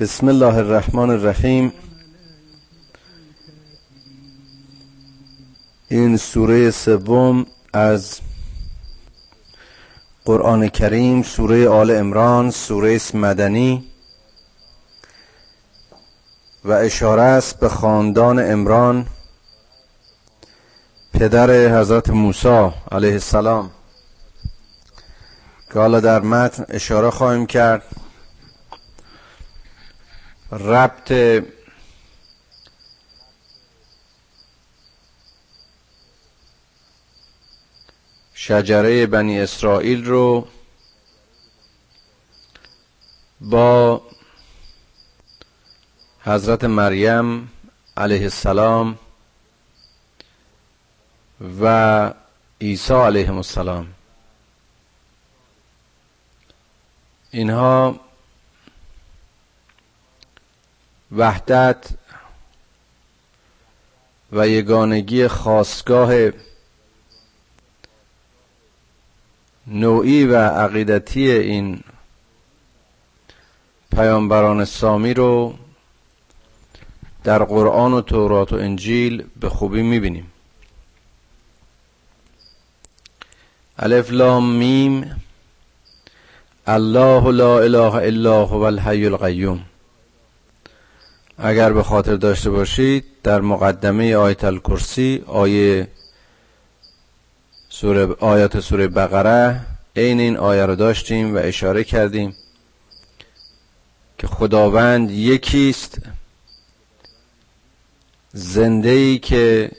بسم الله الرحمن الرحیم. این سوره سوم از قرآن کریم سوره آل امران سوره مدنی. و اشاره است به خاندان امران پدر حضرت موسی علیه السلام. که حالا در متن اشاره خواهیم کرد. ربط شجره بنی اسرائیل رو با حضرت مریم علیه السلام و عیسی علیه السلام. اینها وحدت و یگانگی خاصگاه نوعی و عقیدتی این پیامبران سامی رو در قرآن و تورات و انجیل به خوبی می‌بینیم. الف لام میم. الله لا اله الا هو الحی القیوم. اگر به خاطر داشته باشید در مقدمه آیت الکرسی آیه سوره آیات سوره بقره عین این آیه رو داشتیم و اشاره کردیم که خداوند یکیست زنده ای که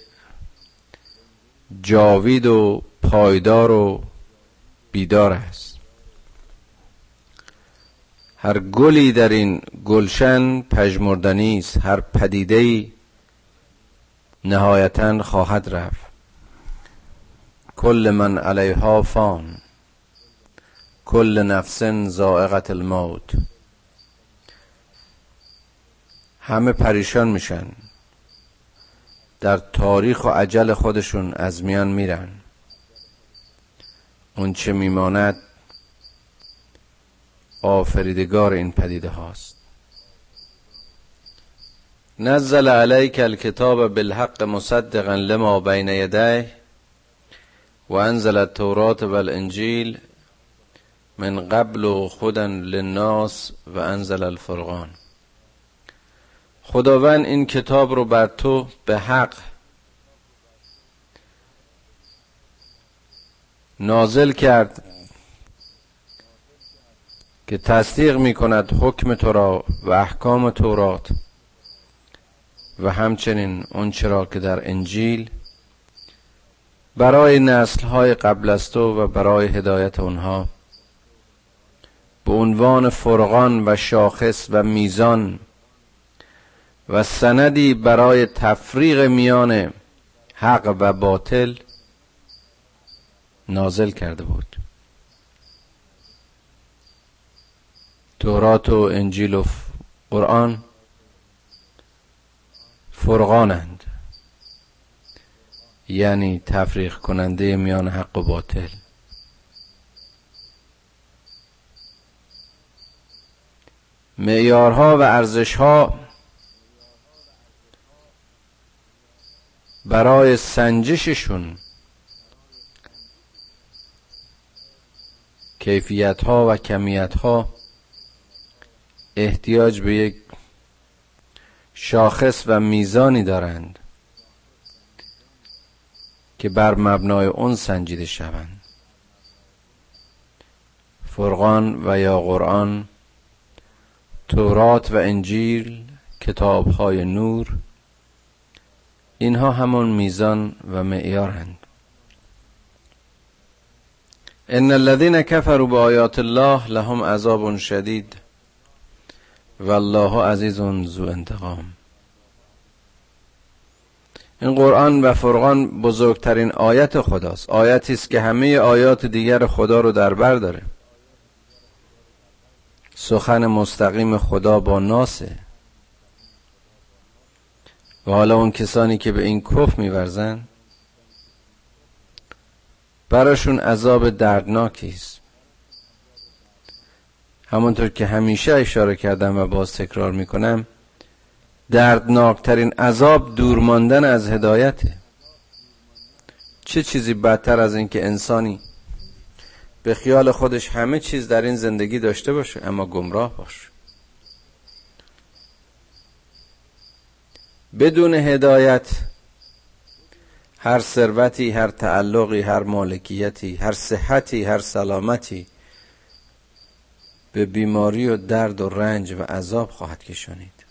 جاوید و پایدار و بیدار است. هر گلی در این گلشن پژمردنی است هر پدیده نهایتا خواهد رفت. کل من علیها فان کل نفس زائقت الموت. همه پریشان میشن. در تاریخ و عجل خودشون از میان میرن. اون چه میماند آفریدگار این پدیده هاست. نزل علیک الكتاب بالحق مصدقا لما بین یدیه و انزل التورات والانجیل من قبل خدا للناس و انزل الفرقان. خداوند این کتاب رو بر تو به حق نازل کرد که تصدیق می کند حکم تو را و احکام تورات و همچنین اون چرا که در انجیل برای نسل های قبل از تو و برای هدایت اونها به عنوان فرقان و شاخص و میزان و سندی برای تفریق میان حق و باطل نازل کرده بود. تورات و انجیل و قرآن فرقانند. یعنی تفریق کننده میان حق و باطل. معیارها و ارزشها برای سنجششون کیفیت ها و کمیت ها احتیاج به یک شاخص و میزانی دارند که بر مبنای اون سنجیده شوند. فرقان و یا قرآن تورات و انجیل کتاب های نور اینها همون میزان و معیارند. ان الذين كفروا بآیات الله لهم عذاب شدید. والله عزیز ذو انتقام. این قرآن و فرقان بزرگترین آیت خداست. آیتی است که همه آیات دیگر خدا رو در بر داره. سخن مستقیم خدا با ناسه. و حالا اون کسانی که به این کف میورزن براشون عذاب دردناکی است. همونطور که همیشه اشاره کردم و باز تکرار می‌کنم دردناکترین عذاب دور ماندن از هدایته چه چیزی بدتر از اینکه انسانی به خیال خودش همه چیز در این زندگی داشته باشه اما گمراه باشه. بدون هدایت هر ثروتی هر تعلقی هر مالکیتی هر صحتی هر سلامتی به بیماری و درد و رنج و عذاب خواهد کشانید.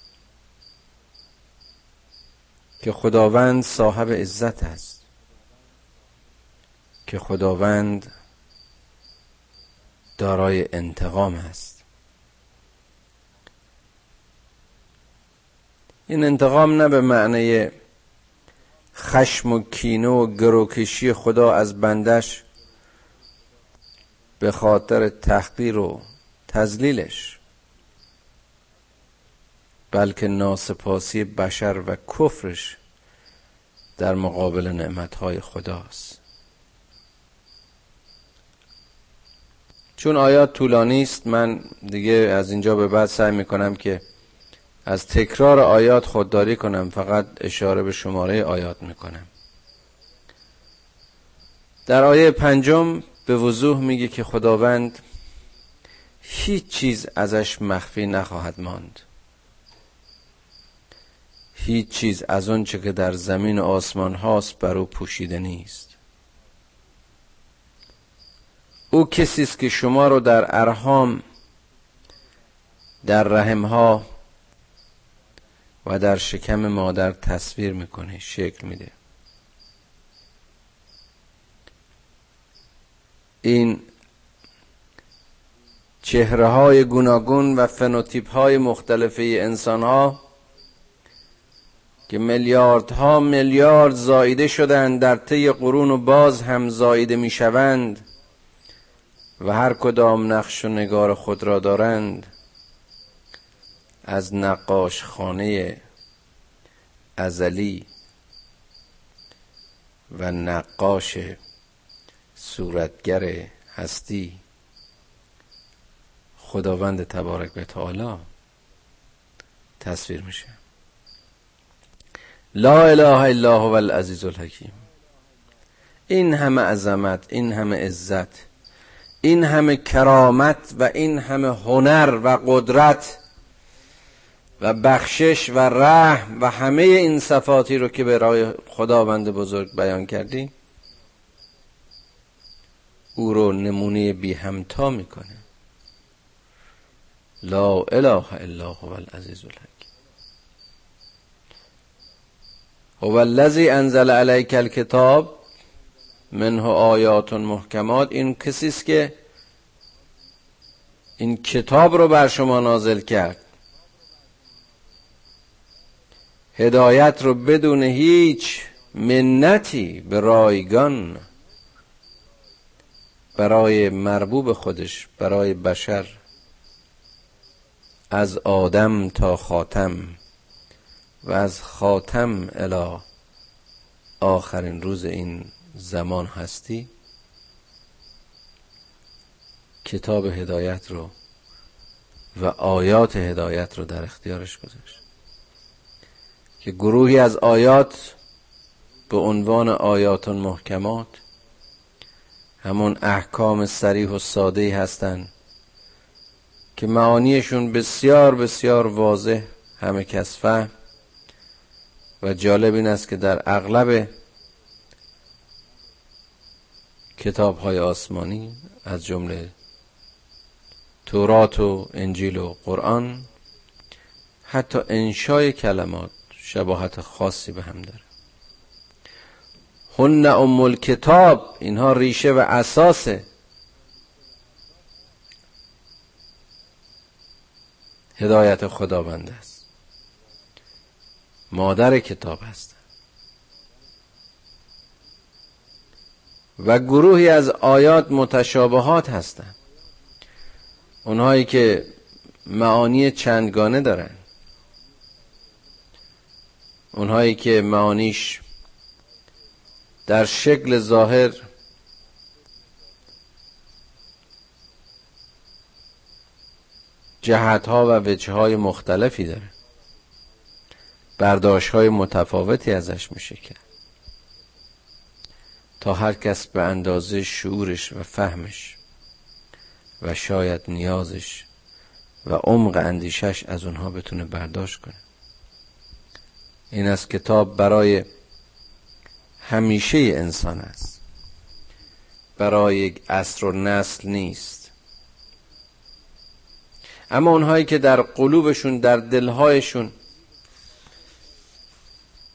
که خداوند صاحب عزت است. که خداوند دارای انتقام است. این انتقام نه به معنی خشم و کینه و گروکشی خدا از بندش به خاطر تحقیر و تزلیلش بلکه ناسپاسی بشر و کفرش در مقابل نعمتهای خداست. چون آیات طولانی است من دیگه از اینجا به بعد سعی می‌کنم که از تکرار آیات خودداری کنم فقط اشاره به شماره آیات می‌کنم. در آیه پنجم به وضوح میگه که خداوند هیچ چیز ازش مخفی نخواهد ماند. هیچ چیز از آنچه که در زمین و آسمان هاست بر او پوشیده نیست. او کسی است که شما رو در ارهام در رحمها و در شکم مادر تصویر می‌کنه شکل میده. این چهره های گوناگون و فنوتیپ های مختلفه انسان ها که میلیاردها میلیارد زایده شدند در طی قرون و باز هم زایده می‌شوند و هر کدام نقش و نگار خود را دارند از نقاش خانه ازلی و نقاش صورتگر هستی. خداوند تبارک و تعالی تصویر میشه. لا اله الا هو العزیز الحکیم. این همه عظمت این همه عزت این همه کرامت و این همه هنر و قدرت و بخشش و رحم و همه این صفاتی رو که برای خداوند بزرگ بیان کردی او رو نمونه بی همتا می‌کنه. لا اله الا هو العزیز الحکیم هو الذی انزل علیک الکتاب منه آیات محکمات. این کسی است که این کتاب رو بر شما نازل کرد. هدایت رو بدون هیچ منتی به رایگان برای مربوب خودش برای بشر. از آدم تا خاتم و از خاتم الی آخرین روز این زمان هستی؟ کتاب هدایت رو و آیات هدایت رو در اختیارش گذاشت. که گروهی از آیات به عنوان آیات محکمات همون احکام سریح و ساده هستند که معانیشون بسیار بسیار واضح همه کس فهم. و جالب این است که در اغلب کتاب های آسمانی از جمله تورات و انجیل و قرآن حتی انشای کلمات شباهت خاصی به هم داره. هن ام الکتاب اینها ریشه و اساس هدایت خداوند است. مادر کتاب هست و گروهی از آیات متشابهات هستند. اونهایی که معانی چندگانه دارن. اونهایی که معانیش در شکل ظاهر جهت ها و وجه های مختلفی داره. برداشت های متفاوتی ازش میشه کرد. تا هر کس به اندازه شعورش و فهمش و شاید نیازش و عمق اندیشش از اونها بتونه برداشت کنه. این از کتاب برای همیشه انسان است. برای یک عصر و نسل نیست. اما اونهایی که در قلوبشون در دلهایشون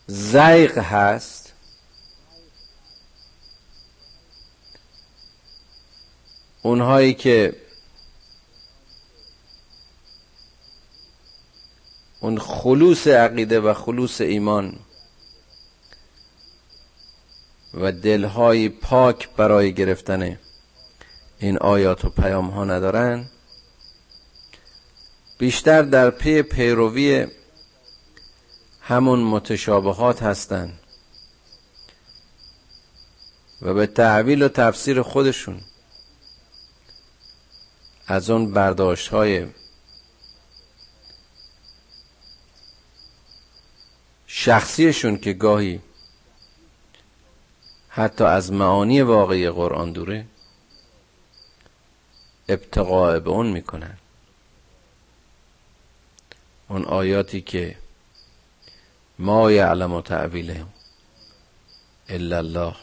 زیغ هست اونهایی که اون خلوص عقیده و خلوص ایمان و دلهای پاک برای گرفتن این آیات و پیام ها ندارن بیشتر در پی پیروی همون متشابهات هستند و به تعویل و تفسیر خودشون از اون برداشت های شخصیشون که گاهی حتی از معانی واقعی قرآن دوره ابتقاء به اون می‌کنن. اون آیاتی که ما یعلم تعویله الا الله.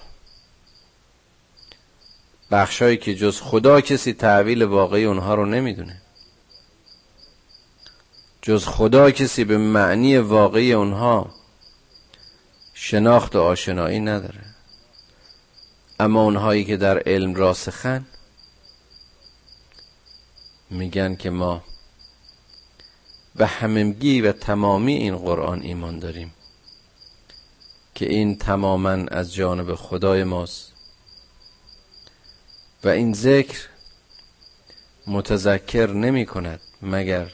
بخشایی که جز خدا کسی تعویل واقعی اونها رو نمی‌دونه. جز خدا کسی به معنی واقعی اونها شناخت و آشنایی نداره. اما اونهایی که در علم راسخن میگن که ما به همگی و تمامی این قرآن ایمان داریم که این تماما از جانب خدای ماست و این ذکر متذکر نمی کند مگر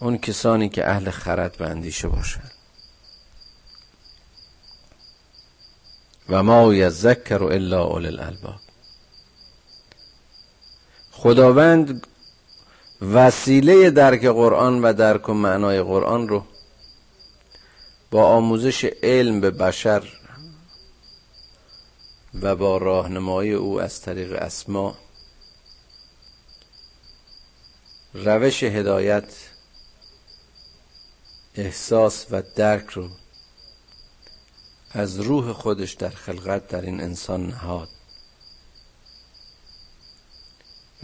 اون کسانی که اهل خرد و اندیشه باشند. و ما یذکر الا اول الالباب. خداوند وسیله درک قرآن و درک و معنای قرآن رو با آموزش علم به بشر و با راهنمایی او از طریق اسما روش هدایت احساس و درک رو از روح خودش در خلقت در این انسان نهاد.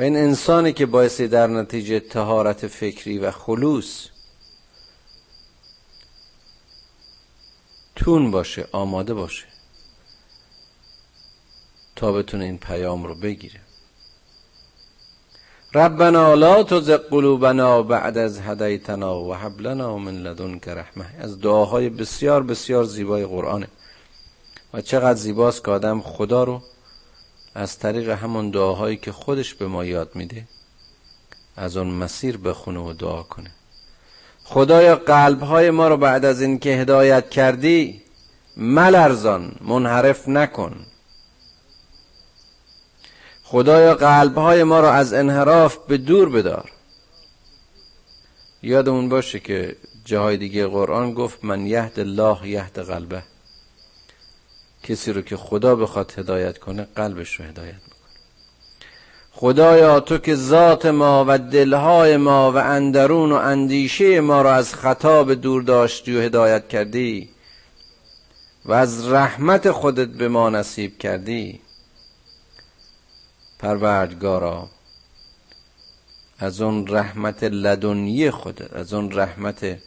و این انسانی که باعثی در نتیجه تهارت فکری و خلوص تون باشه آماده باشه تا بتونه این پیام رو بگیره. ربنا لا تزغ قلوبنا بعد از هدیتنا و هب لنا من لدنک رحمه. از دعاهای بسیار بسیار زیبای قرآنه. و چقدر زیباست که آدم خدا رو از طریق همون دعاهایی که خودش به ما یاد میده از اون مسیر بخونه و دعا کنه. خدایا قلبهای ما رو بعد از اینکه هدایت کردی ملرزان منحرف نکن. خدایا قلبهای ما رو از انحراف به دور بدار. یادمون باشه که جاهای دیگه قرآن گفت من یهد الله یهد قلبه. کسی رو که خدا بخواد هدایت کنه قلبش رو هدایت می‌کنه خدایا تو که ذات ما و دلهای ما و اندرون و اندیشه ما را از خطا به دور داشتی و هدایت کردی و از رحمت خودت به ما نصیب کردی. پروردگارا از اون رحمت لدنی خودت از اون رحمت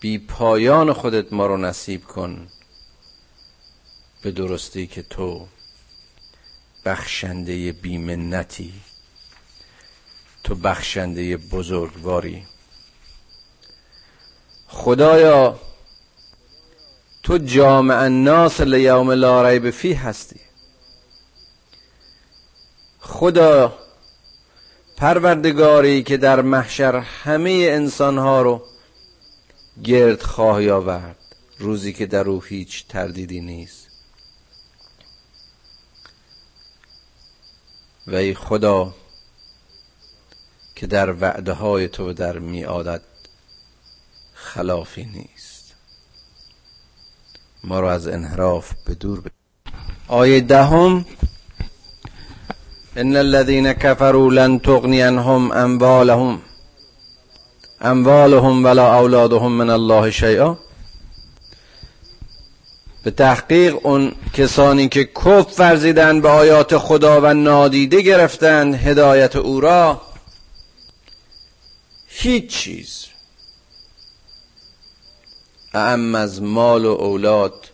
بی پایان خودت ما رو نصیب کن. به درستی که تو بخشنده بیمنتی تو بخشنده بزرگواری. خدایا تو جامع الناس لیوم لا ریب فی هستی. خدا پروردگاری که در محشر همه انسانها رو گرد خواهی آورد روزی که در او هیچ تردیدی نیست. و ای خدا که در وعده های تو در میعادت خلافی نیست. ما رو از انحراف به دور ب... آیه دهم ان الذين كفروا لن تغني عنهم اموالهم اموالهم ولا اولادهم من الله شیئا. به تحقیق اون کسانی که کف ورزیدن به آیات خدا و نادیده گرفتند هدایت او را هیچ چیز. اعم از مال و اولاد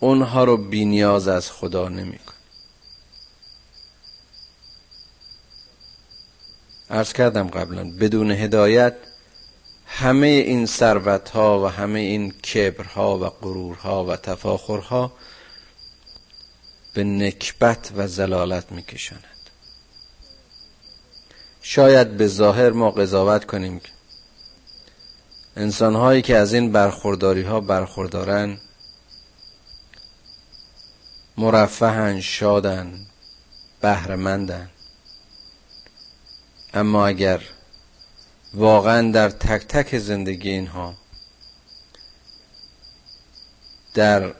اونها رو بینیاز از خدا نمیکن ارز کردم قبلا بدون هدایت همه این ثروت ها و همه این کبرها و غرورها و تفاخرها به نکبت و زلالت میکشاند. شاید به ظاهر ما قضاوت کنیم که انسان هایی که از این برخورداری ها برخوردارن مرفهن شادن بهرمندن اما اگر واقعا در تک تک زندگی اینها در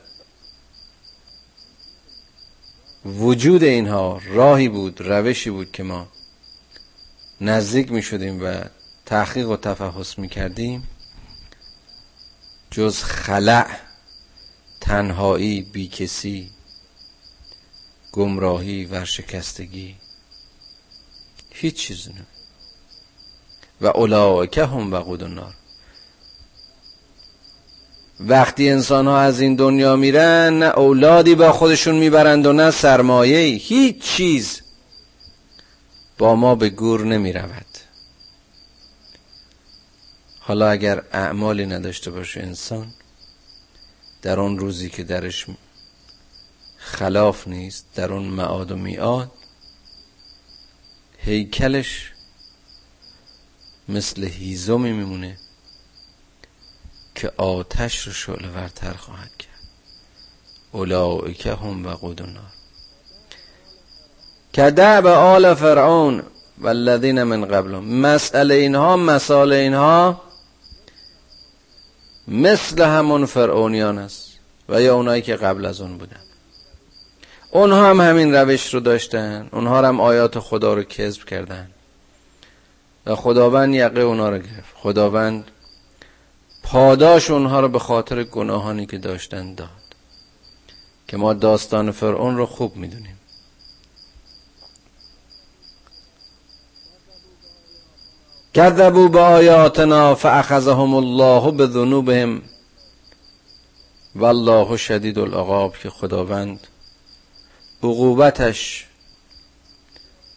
وجود اینها راهی بود روشی بود که ما نزدیک می شدیم و تحقیق و تفحص می کردیم. جز خلع تنهایی بیکسی گمراهی ورشکستگی هیچ چیز نه و اولائکه هم وقود النار. وقتی انسان ها از این دنیا میرن نه اولادی با خودشون می‌برند و نه سرمایه هیچ چیز با ما به گور نمی رود حالا اگر اعمالی نداشته باشه انسان در اون روزی که درش خلاف نیست در اون معاد و میاد هیکلش مثل هیزمی میمونه که آتش رو شعله ورتر خواهد کرد. اولئک هم وقود النار. که دعب آل فرعون والذین من قبلهم. مسئله اینها مسائل اینها مثل همون فرعونیان است و یا اونایی که قبل از اون بودن. اونها هم همین روش رو داشتن. اونها هم آیات خدا رو کذب کردن. و خداوند یقه اونها رو گرفت. خداوند پاداش اونها رو به خاطر گناهانی که داشتن داد. که ما داستان فرعون رو خوب می‌دونیم. کذبوا به آیاتنا فاخذهم الله به ذنوبهم والله شدید العقاب که خداوند عقوبتش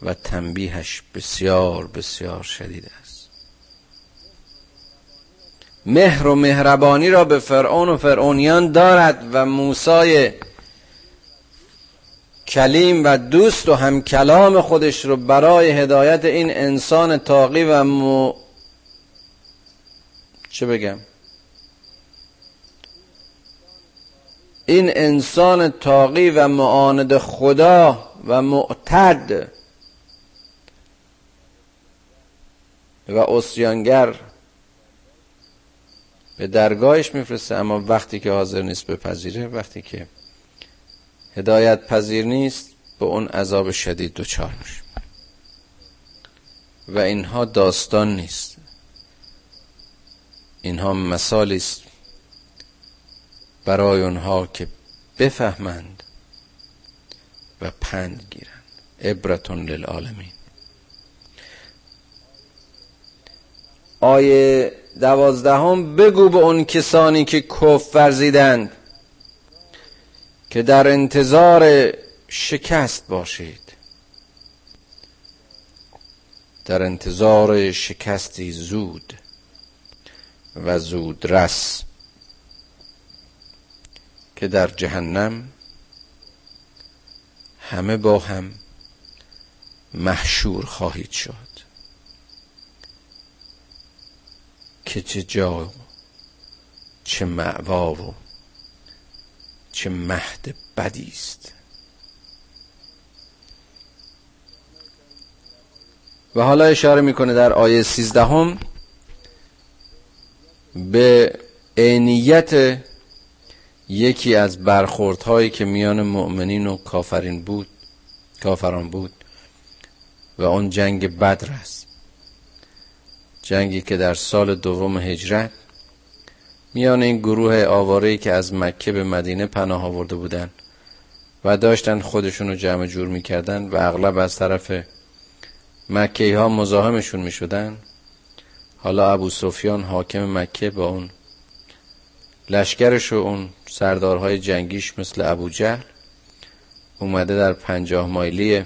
و تنبیهش بسیار بسیار شدید است. مهر و مهربانی را به فرعون و فرعونیان دارد و موسای کلیم و دوست و هم کلام خودش رو برای هدایت این انسان تاقی و م... چه بگم؟ این انسان تاقی و معاند خدا و معتد و اسیانگر به درگاهش میفرسته. اما وقتی که حاضر نیست بپذیره وقتی که هدایت پذیر نیست به اون عذاب شدید دچار میشه. و اینها داستان نیست. اینها مثالی است برای اونها که بفهمند و پند گیرند. عبرتون للعالمین. آیه دوازدهم بگو به اون کسانی که کف ورزیدند که در انتظار شکست باشید. در انتظار شکستی زود و زود رس که در جهنم همه با هم محشور خواهید شد. که چه جا چه معوا و چه مهد بدی است. و حالا اشاره می‌کنه در آیه سیزدهم به عینیت یکی از برخوردهایی که میان مؤمنین و کافرین بود کافران بود و اون جنگ بدر است. جنگی که در سال دوم هجرت میان این گروه آوارهی که از مکه به مدینه پناه آورده بودند و داشتن خودشون رو جمع جور می‌کردن و اغلب از طرف مکه ها مزاحمشون می‌شدن حالا ابو سفیان حاکم مکه با اون لشکرش و اون سردارهای جنگیش مثل ابو جهل اومده در پنجاه مایلی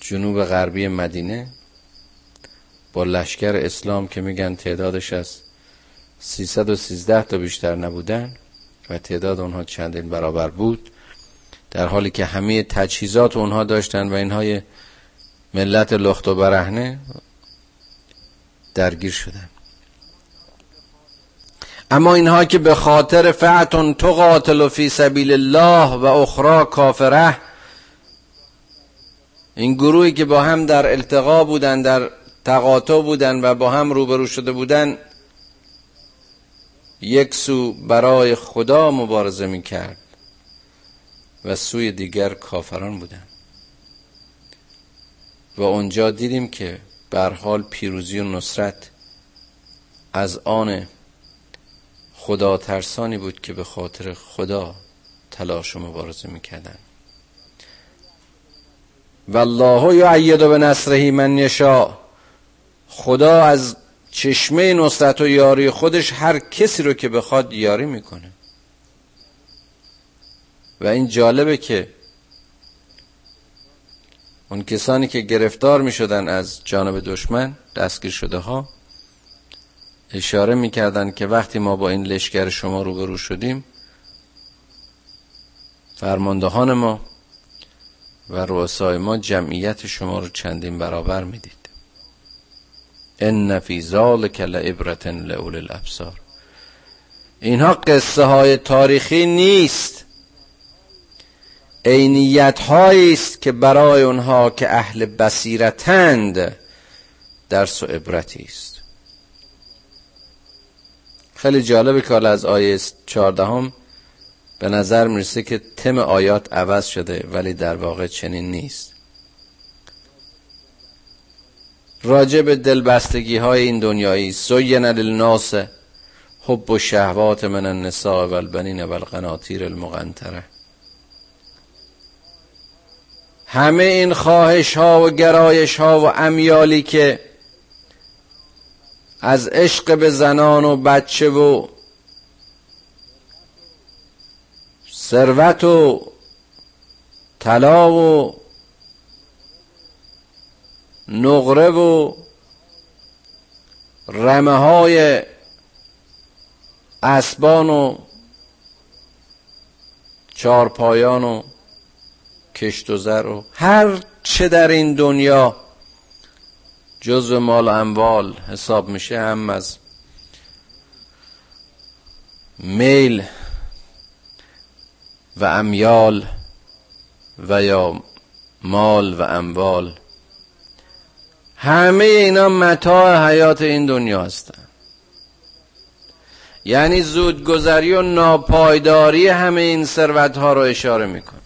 جنوب غربی مدینه. با لشکر اسلام که میگن تعدادش از 313 تا بیشتر نبودن و تعداد اونها چندین برابر بود در حالی که همه تجهیزات اونها داشتن و اینهای ملت لخت و برهنه درگیر شدن. اما اینها که به خاطر فعتون قاتل فی سبیل الله و اخرى کافره این گروهی که با هم در التقا بودن در تقاطع بودن و با هم روبرو شده بودن یک سو برای خدا مبارزه می کرد و سوی دیگر کافران بودن. و اونجا دیدیم که بر حال پیروزی و نصرت از آن خدا ترسانی بود که به خاطر خدا تلاش و مبارزه می‌کردن والله یعید به نصرهی من یشا خدا از چشمه نصرت و یاری خودش هر کسی رو که بخواد یاری می‌کنه. و این جالبه که اون کسانی که گرفتار می شدن از جانب دشمن دستگیر شده ها اشاره می‌کردن که وقتی ما با این لشکر شما روبرو شدیم فرماندهان ما و رؤسای ما جمعیت شما رو چندین برابر می‌دید. ان فی ذلک لعبرة لاولی الابصار اینها قصه های تاریخی نیست. عینیت است که برای اونها که اهل بصیرتند درس و عبرتی است. خیلی جالبه که از آیه 14 به نظر می‌رسه که تم آیات عوض شده ولی در واقع چنین نیست. راجع به دلبستگی های این دنیایی. سوین للناس حب و شهوات من النساء و البنین و القناطیر المقنطره. همه این خواهش ها و گرایش ها و امیالی که از عشق به زنان و بچه و ثروت و طلا و نقره و رمه های اسبان و چارپایان و کشت و زر و هر چه در این دنیا جزو مال و اموال حساب میشه هم از میل و امیال و یا مال و اموال. همه اینا متاع حیات این دنیا هستن. یعنی زودگذری و ناپایداری همه این ثروت ها رو اشاره می‌کنه.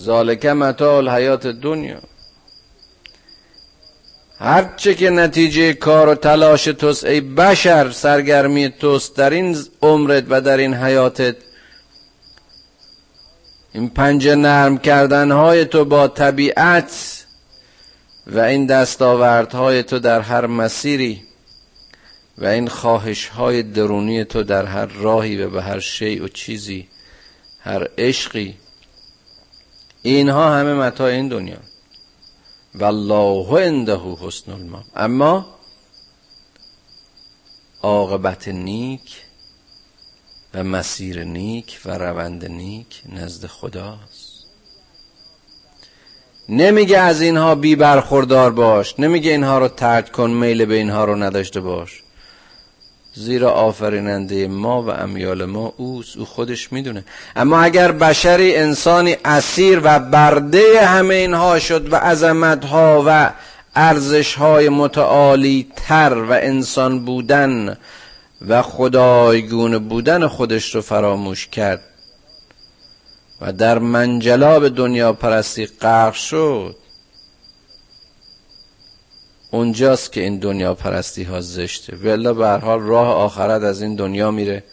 ذالک متاع الحیات دنیا هرچه که نتیجه کار و تلاش توست ای بشر سرگرمی توست در این عمرت و در این حیاتت این پنجه نرم کردن های تو با طبیعت و این دستاوردهای تو در هر مسیری و این خواهش های درونی تو در هر راهی و به هر شیء و چیزی هر عشقی. اینها همه متاع این دنیا. والله عنده حسن الماء اما عاقبت نیک و مسیر نیک و روند نیک نزد خداست. نمیگه از اینها بی برخوردار باش نمیگه اینها رو ترک کن میل به اینها رو نداشته باش. زیرا آفریننده ما و امیال ما اوست او خودش می‌دونه. اما اگر بشری انسانی اسیر و برده همه اینها شد و عظمت ها و ارزش های متعالی تر و انسان بودن و خدایگون بودن خودش رو فراموش کرد. و در منجلاب دنیا پرستی غرق شد. اونجاست که این دنیا پرستی ها زشته. ولی به حال راه آخرت از این دنیا میره.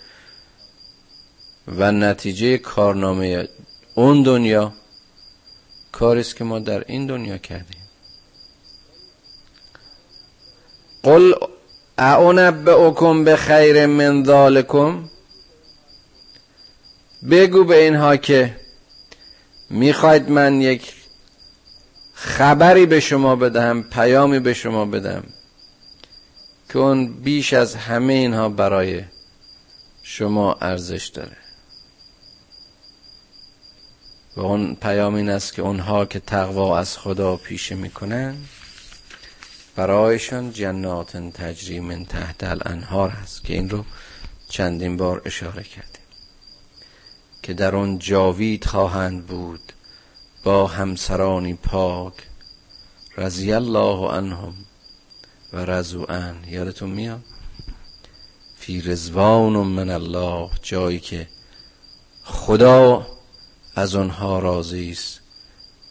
و نتیجه کارنامه اون دنیا کاریست که ما در این دنیا کردیم. قل اعنبئکم به خیر من ذالکم بگو به اینها که می‌خواید من یک خبری به شما بدهم پیامی به شما بدم که اون بیش از همه اینها برای شما ارزش داره. و اون پیام این است که اونها که تقوا از خدا پیشه می‌کنن برایشان جنات تجری من تحت الانهار هست که این رو چندین بار اشاره کردیم. که در آن جاوید خواهند بود با همسرانی پاک رضی الله عنهم و رضوان. یادتون میاد؟ فی رزوان من الله جایی که خدا از آنها راضی است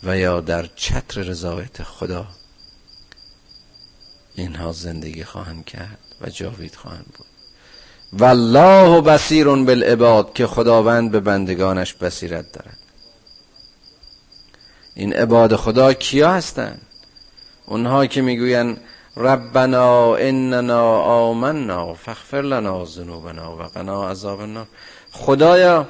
و یا در چتر رضایت خدا. اینها زندگی خواهند کرد و جاوید خواهند بود. والله بصیر بالعباد که خداوند به بندگانش بصیرت دارد. این عباد خدا کیا هستند؟ اونها که می‌گویند ربنا اننا آمنا فاغفر لنا ذنوبنا و قنا عذاب خدایا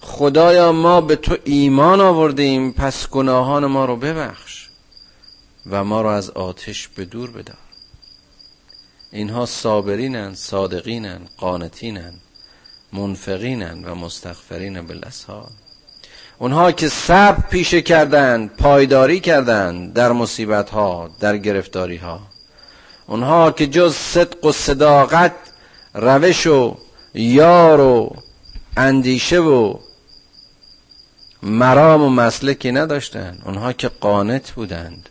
خدایا ما به تو ایمان آوردیم پس گناهان ما رو ببخش. و ما رو از آتش به دور بدار اینها صابرینن صادقینن قانتینن منفقینن و مستغفرین بالاسحار اونها که صبر پیشه کردند پایداری کردند در مصیبت ها در گرفتاری ها اونها که جز صدق و صداقت روش و یار و اندیشه و مرام و مسلکی نداشتند. اونها که قانت بودند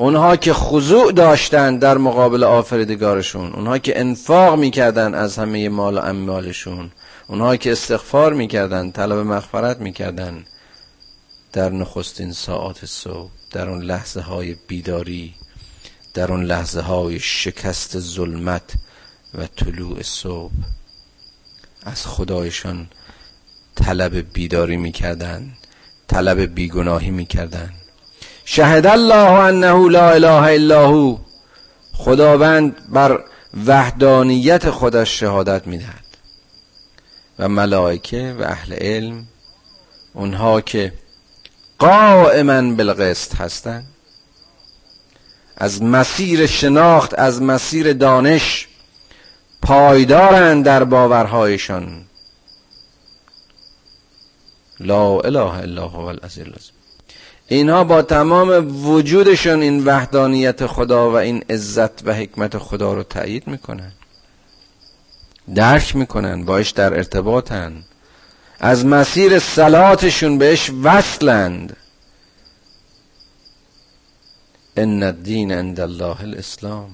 اونها که خضوع داشتند در مقابل آفریدگارشون اونها که انفاق می‌کردن از همه مال و اموالشون اونها که استغفار می‌کردن طلب مغفرت می‌کردن در نخستین ساعات صبح در اون لحظه های بیداری در اون لحظه های شکست ظلمت و طلوع صبح. از خدایشان طلب بیداری می‌کردن طلب بیگناهی می‌کردن. شهد الله انه لا اله الا هو. خداوند بر وحدانیت خودش شهادت می‌دهد. و ملائکه و اهل علم اونها که قائما بالقسط هستند. از مسیر شناخت از مسیر دانش پایدارند در باورهایشان. لا اله الا هو العزیز اینها با تمام وجودشون این وحدانیت خدا و این عزت و حکمت خدا رو تایید می‌کنن. درک می‌کنن باش در ارتباطن. از مسیر سلاتشون بهش وصلند. ان الدین عند الله الاسلام.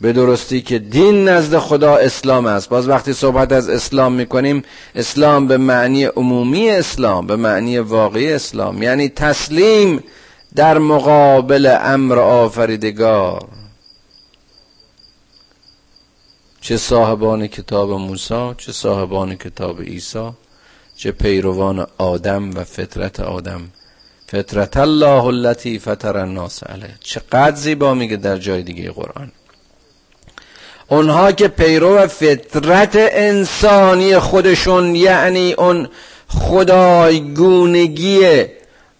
به درستی که دین نزد خدا اسلام است. باز وقتی صحبت از اسلام می‌کنیم اسلام به معنی عمومی اسلام به معنی واقعی اسلام. یعنی تسلیم در مقابل امر آفریدگار. چه صاحبان کتاب موسی چه صاحبان کتاب عیسی چه پیروان آدم و فطرت آدم. فطرت الله التي فطر الناس علیه. چقدر زیبا میگه در جای دیگه قرآن. اونها که پیرو فطرت انسانی خودشون یعنی اون خدایگونگی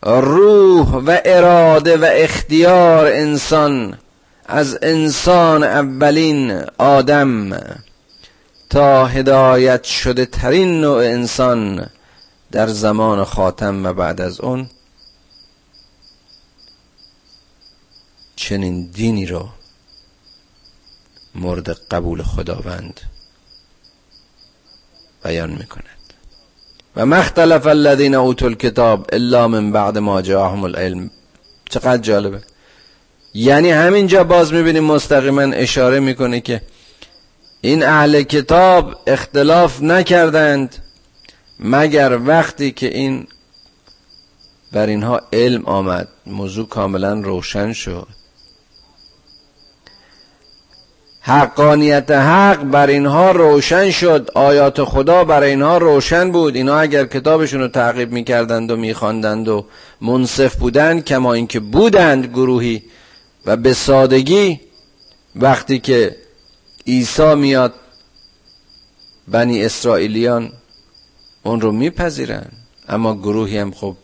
روح و اراده و اختیار انسان از انسان اولین آدم تا هدایت شده ترین نوع انسان در زمان خاتم و بعد از اون چنین دینی رو مورد قبول خداوند بیان می‌کند. و مختلف الذین اوتوا الکتاب الا من بعد ما جاءهم العلم. چقدر جالبه. یعنی همینجا باز می‌بینیم مستقیما اشاره می‌کنه که این اهل کتاب اختلاف نکردند مگر وقتی که این بر اینها علم آمد موضوع کاملا روشن شد. حقانیت حق بر اینها روشن شد. آیات خدا بر اینها روشن بود. اینا اگر کتابشون رو تعقیب می‌کردند و میخواندند و منصف بودند کما اینکه بودند گروهی و به سادگی وقتی که عیسی میاد بنی اسرائیلیان اون رو میپذیرن. اما گروهی هم خب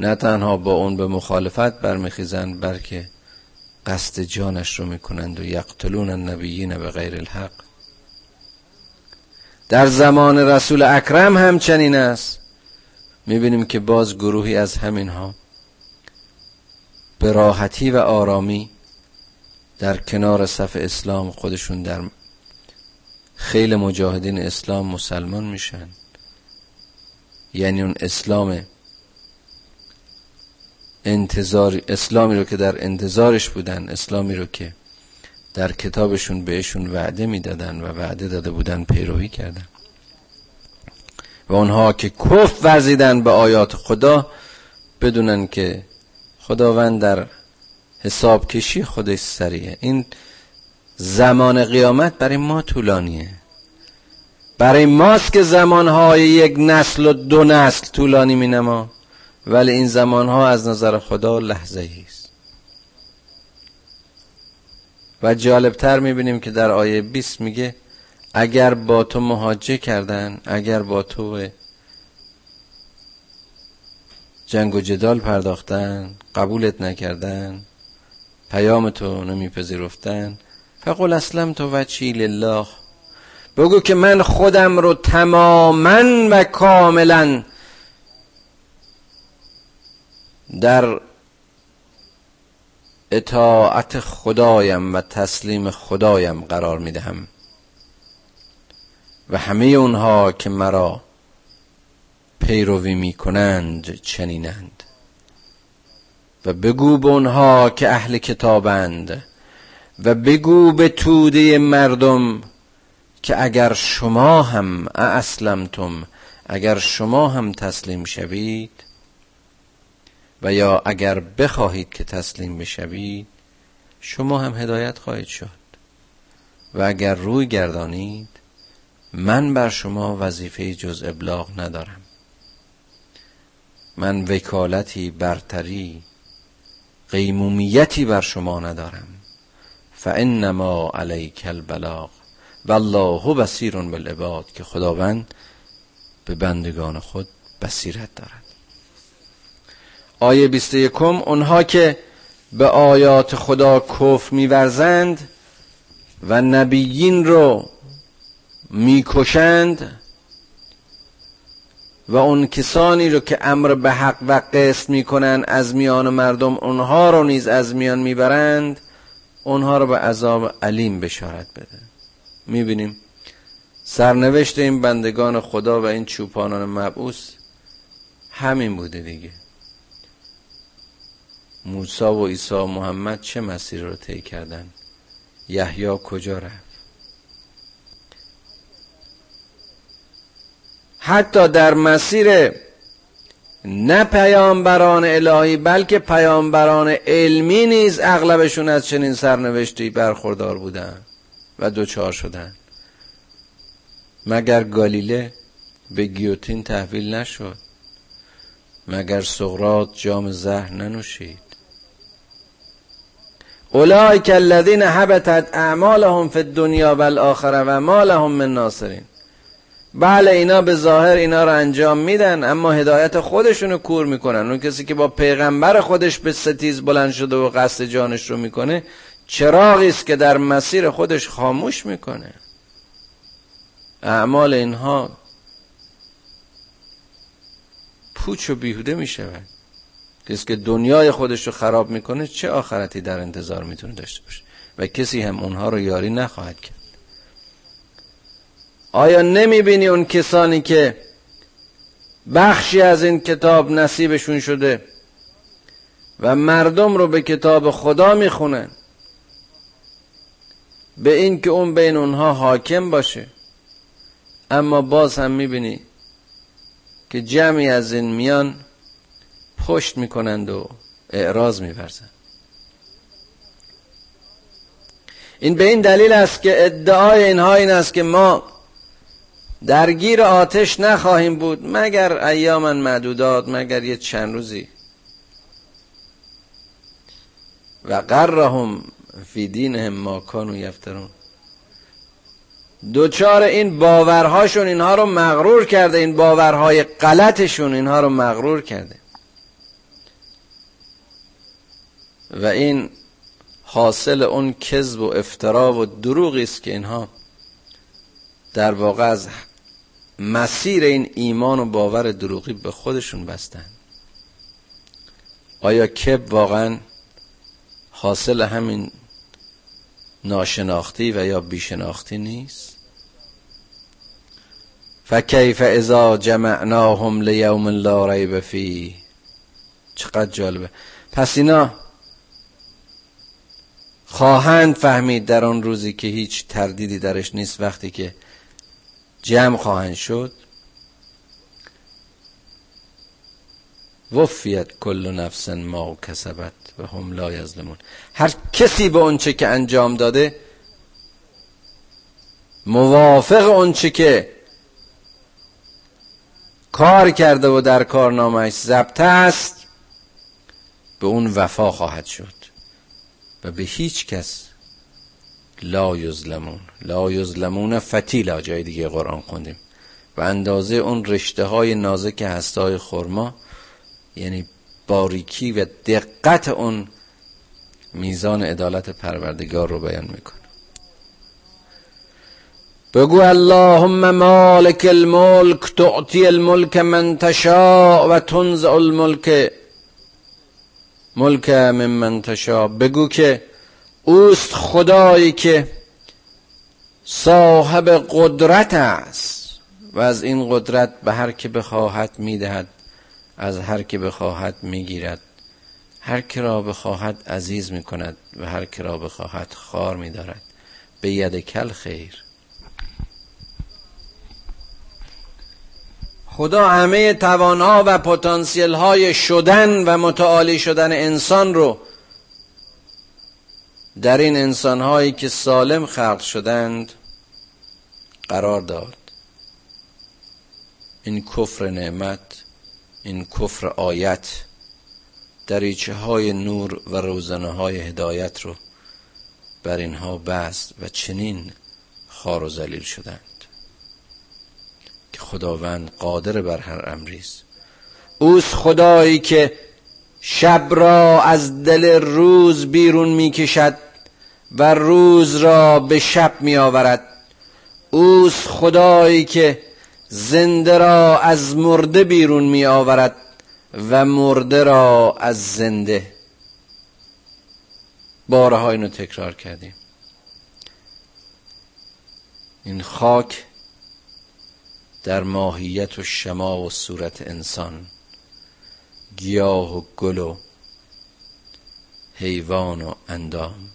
نه تنها با اون به مخالفت برمیخیزند بلکه قصد جانش رو می‌کنند و یقتلون النبیین به غیر الحق. در زمان رسول اکرم هم چنین است. می‌بینیم که باز گروهی از همینها به راحتی و آرامی در کنار صف اسلام خودشون در خیل مجاهدین اسلام مسلمان میشن. یعنی اون اسلام انتظار اسلامی رو که در انتظارش بودن اسلامی رو که در کتابشون بهشون وعده می‌دادن و وعده داده بودن پیروی کردن. و اونها که کف ورزیدن به آیات خدا بدونن که خداوند در حساب کشی خودش سریه این زمان قیامت برای ما طولانیه. برای ماست که زمانهای یک نسل و دو نسل طولانی می نما ولی این زمانها از نظر خدا لحظه است. و جالبتر می‌بینیم که در آیه 20 میگه اگر با تو مهاجه کردن اگر با تو جنگ و جدال پرداختن قبولت نکردن پیام تو نمیپذیرفتن فقل اسلم تو وچی لله. بگو که من خودم رو تماما و کاملا در اطاعت خدایم و تسلیم خدایم قرار می‌دهم. و همه اونها که مرا پیروی می‌کنند چنینند. و بگو به اونها که اهل کتابند و بگو به توده مردم که اگر شما هم اسلمتم اگر شما هم تسلیم شوید و یا اگر بخواهید که تسلیم بشوید شما هم هدایت خواهید شد. و اگر روی گردانید من بر شما وظیفه جز ابلاغ ندارم. من وکالتی برتری قیمومیتی بر شما ندارم. فانما علیک البلاغ والله بصیر بالعباد که خداوند به بندگان خود بصیرت دارد. آیه 21 اونها که به آیات خدا کفر میورزند و نبیین رو می‌کشند و اون کسانی رو که امر به حق و قسط می‌کنن از میان مردم اونها رو نیز از میان می‌برند اونها رو به عذاب علیم بشارت بده. می‌بینیم سرنوشت این بندگان خدا و این چوپانان مبعوث همین بوده دیگه. موسی و عیسی و محمد چه مسیر رو طی کردن؟ یحیی کجا رفت؟ حتی در مسیر نه پیامبران الهی بلکه پیامبران علمی نیز اغلبشون از چنین سرنوشتی برخوردار بودن و دوچار شدن. مگر گالیله به گیوتین تحویل نشد؟ مگر سقرات جام زهر ننوشید؟ اولئک الذین حبتت اعمالهم فی الدنیا والآخره و ما لهم من ناصرین. بله اینا به ظاهر اینا رو انجام میدن اما هدایت خودشونو کور می‌کنن. اون کسی که با پیغمبر خودش به ستیز بلند شده و قصد جانش رو می‌کنه چراغی است که در مسیر خودش خاموش می‌کنه. اعمال اینها پوچ و بیهوده می‌شود. کسی که دنیای خودش رو خراب می‌کنه چه آخرتی در انتظار می‌تونه داشته باشه؟ و کسی هم اونها رو یاری نخواهد کرد. آیا نمی بینی اون کسانی که بخشی از این کتاب نصیبشون شده و مردم رو به کتاب خدا می‌خونن؟ به این که اون بین اونها حاکم باشه. اما باز هم می‌بینی که جمعی از این میان پشت می‌کنند و اعراض میورزند. این به این دلیل است که ادعای اینها این است که ما درگیر آتش نخواهیم بود مگر ایاما معدودات مگر یه چند روزی. و قرهم فی دینهم ما کانو یفترون. دوچار این باورهاشون اینها رو مغرور کرده این باورهای غلطشون اینها رو مغرور کرده. و این حاصل اون کذب و افترا و دروغی است که اینها در واقع از مسیر این ایمان و باور دروغی به خودشون بستن. آیا کب واقعا حاصل همین ناشناختی و یا بیشناختی نیست؟ فکیف اذا جمعناهم لیوم لا ریب فی چقدر جالبه. پس اینا خواهند فهمید در آن روزی که هیچ تردیدی درش نیست وقتی که جمع خواهند شد. وفیت کل نفس ما کسبت و هم لا یظلمون. هر کسی به اونچه که انجام داده موافق اونچه که کار کرده و در کارنامهش ضبط است به اون وفا خواهد شد. و به هیچ کس لا یظلمون. لا یظلمون فتیلا جای دیگه قرآن خوندیم. و اندازه اون رشته های نازک هستای خرما یعنی باریکی و دقت اون میزان عدالت پروردگار رو بیان می‌کنه. بگو اللهم مالک الملک تعطی الملک من تشاء و تنزع الملک. ملک من تشاء. بگو که اوست خدایی که صاحب قدرت است و از این قدرت به هر که بخواهد می‌دهد از هر که بخواهد می‌گیرد. هر که را بخواهد عزیز می‌کند و هر که را بخواهد خار میدارد. به ید کل خیر. خدا همه توانها و پتانسیل های شدن و متعالی شدن انسان رو در این انسان هایی که سالم خلق شدند قرار داد. این کفر نعمت این کفر آیت دریچه های نور و روزنه های هدایت رو بر اینها بست و چنین خار و زلیل شدند. خداوند قادر بر هر امریست اوست خدایی که شب را از دل روز بیرون می کشد و روز را به شب می آورد اوست خدایی که زنده را از مرده بیرون می آورد و مرده را از زنده. بارها اینو تکرار کردیم. این خاک در ماهیت و شما و صورت انسان گیاه و گل و حیوان و اندام.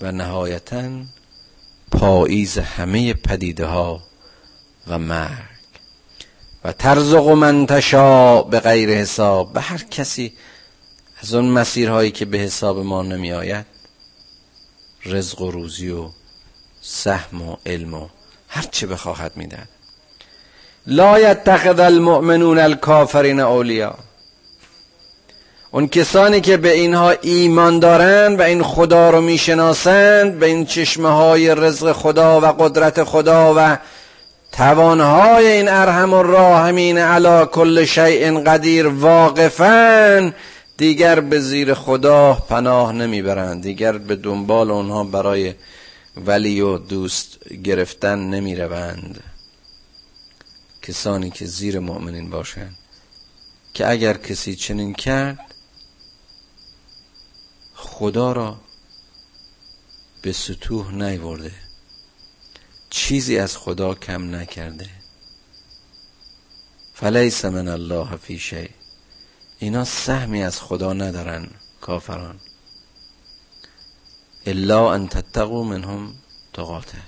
و نهایتا پاییز همه پدیده ها و مرگ. و ترزق و منتشا به غیر حساب. به هر کسی از اون مسیرهایی که به حساب ما نمی آید رزق و روزی و سهم و علم و هر چه بخواهد میدن. لا یتخذ المؤمنون الکافرین اولیا اون کسانی که به اینها ایمان دارند و این خدا رو می‌شناسند به این چشمه های رزق خدا و قدرت خدا و توانهای این ارحم و راهمین علا کل شیء قدیر واقفا دیگر به زیر خدا پناه نمی‌برند دیگر به دنبال اونها برای ولی و دوست گرفتن نمی روند کسانی که زیر مؤمنین باشند. که اگر کسی چنین کرد خدا را به سطوح نیورده. چیزی از خدا کم نکرده. فلیس من الله فی شی. اینا سهمی از خدا ندارن کافران. الا ان تتقوا منهم تقاته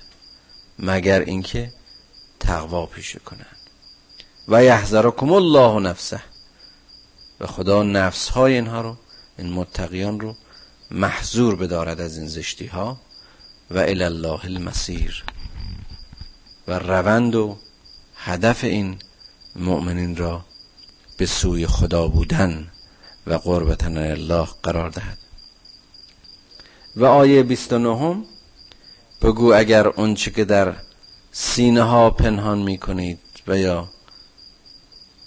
مگر اینکه تقوا پیشه کنند. و یحذرکم الله نفسه. و خدا نفس های اینها رو این متقیان رو محضور بدارد از این زشتی ها و الله المسیر و روند و هدف این مؤمنین را به سوی خدا بودن و قربتن الله قرار دهد. و آیه 29 بگو اگر اونچه که در سینه ها پنهان می کنید و یا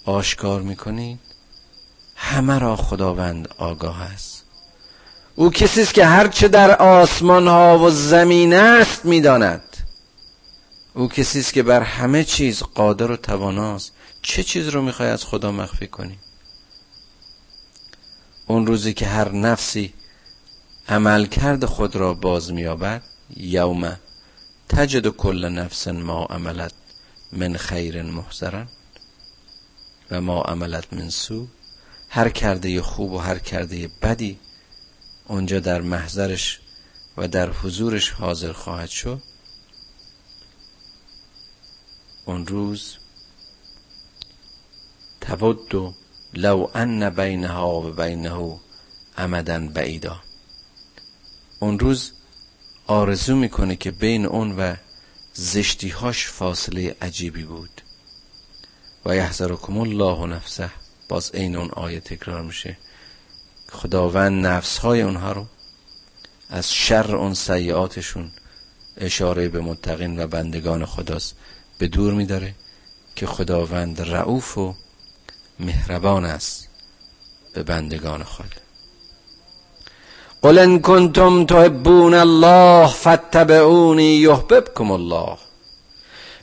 آشکار می کنید همه را خداوند آگاه است. او کسی است که هرچه در آسمان ها و زمین است می‌داند. او کسی است که بر همه چیز قادر و تواناست. چه چیز رو می‌خوای از خدا مخفی کنی؟ اون روزی که هر نفسی عملکرد خود را باز مییابد. یوم تجد کل نفس ما عملت من خیر محضرن و ما عملت من سو هر کرده خوب و هر کرده بدی اونجا در محضرش و در حضورش حاضر خواهد شد. اون روز تود لو ان بینها و بینه امدن بعیدا. اون روز آرزو می‌کنه که بین اون و زشتیهاش فاصله عجیبی بود. و یحذرکم الله نفسه. باز عین اون آیه تکرار میشه. خداوند نفس های اونها رو از شر اون سیعاتشون اشاره به متقین و بندگان خداست به دور میداره که خداوند رعوف و مهربان است به بندگان خود. قل ان کنتم تحبون الله فاتبعونی یحببکم الله.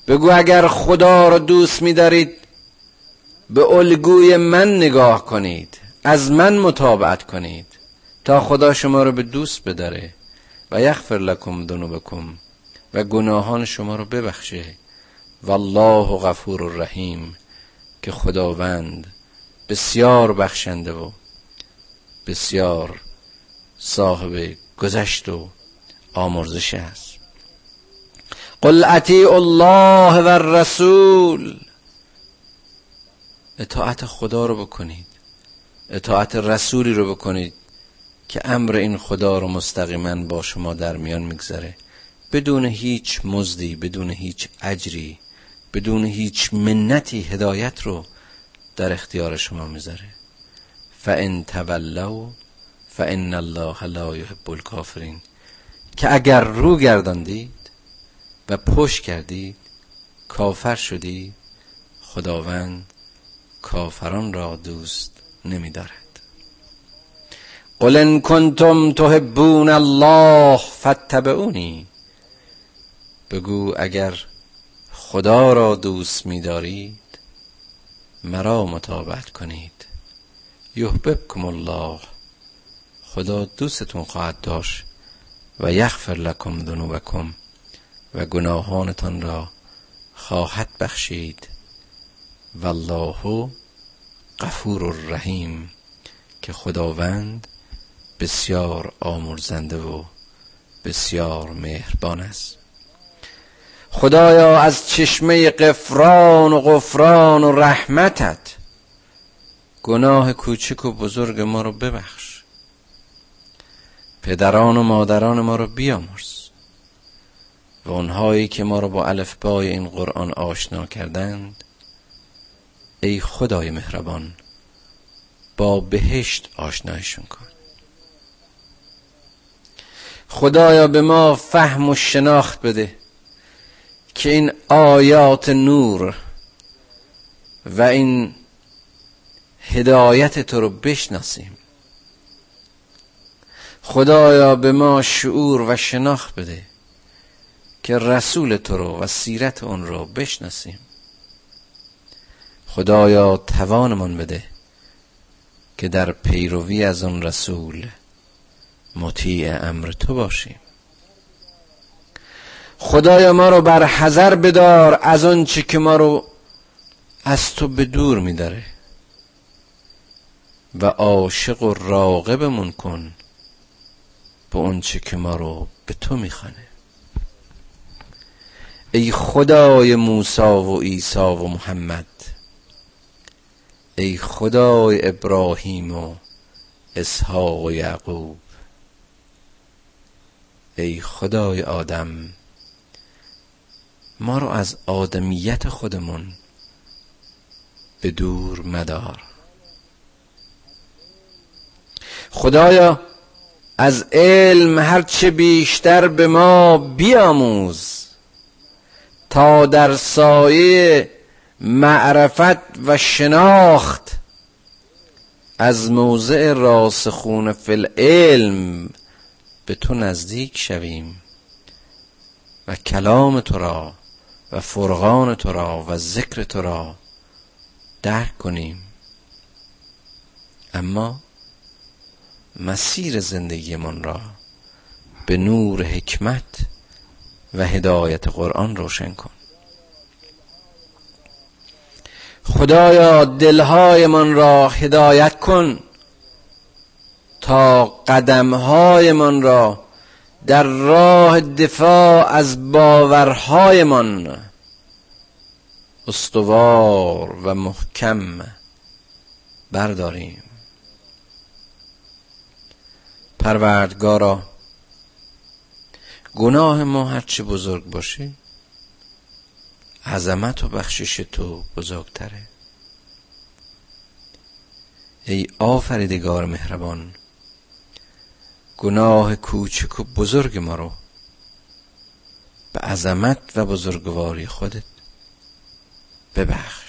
بگو اگر خدا را دوست میدارید به الگوی من نگاه کنید از من مطابقت کنید تا خدا شما رو به دوست بداره و یغفر لکم ذنوبکم و گناهان شما رو ببخشه. والله غفور الرحیم که خداوند بسیار بخشنده و بسیار صاحب گذشت و آمرزش است. قل اطیع الله و الرسول اطاعت خدا رو بکنید. اطاعت رسولی رو بکنید که امر این خدا رو مستقیما با شما در میان میگذره بدون هیچ مزدی بدون هیچ اجری بدون هیچ منتی هدایت رو در اختیار شما می‌ذاره. فان تولوا فان الله لا يحب الكافرین که اگر رو گرداندید و پشت کردید کافر شدید خداوند کافران را دوست نمیدارد. قل ان کنتم تحبون الله فاتبعونی بگو اگر خدا را دوست می‌دارید مرا مطابقت کنید. یحببکم الله خدا دوستتون خواهد داشت و یغفر لکم ذنوبکم و گناهانتان را خواهد بخشید. والله غفور الرحیم که خداوند بسیار آمرزنده و بسیار مهربان است. خدایا از چشمه قفران و غفران و رحمتت گناه کوچک و بزرگ ما رو ببخش. پدران و مادران ما رو بیامرز. و اونهایی که ما رو با الفبای این قرآن آشنا کردند ای خدای مهربان با بهشت آشنایشون کن. خدایا به ما فهم و شناخت بده که این آیات نور و این هدایت تو رو بشناسیم. خدایا به ما شعور و شناخت بده که رسول تو رو و سیرت اون رو بشناسیم. خدایا توانمان بده که در پیروی از آن رسول مطیع امر تو باشیم. خدایا ما رو بر حذر بدار از آنچه که ما رو از تو به دور میداره. و عاشق و راقبمون کن به اونچه که ما رو به تو می‌خوانه. ای خدای موسی و عیسی و محمد ای خدای ابراهیم و اسحاق و یعقوب ای خدای آدم ما رو از آدمیت خودمون به دور مدار. خدایا از علم هرچه بیشتر به ما بیاموز تا در سایه معرفت و شناخت از موضع راسخون فی العلم به تو نزدیک شویم. و کلام تو را و فرغان تو را و ذکر تو را درک کنیم. اما مسیر زندگیمان را به نور حکمت و هدایت قرآن روشن کن. خدایا دلهایمان را هدایت کن تا قدمهایمان را در راه دفاع از باورهایمان استوار و محکم برداریم. پروردگارا گناه ما هرچه بزرگ باشه عظمت و بخشش تو بزرگتره. ای آفریدگار مهربان گناه کوچک و بزرگ ما رو به عظمت و بزرگواری خودت ببخش.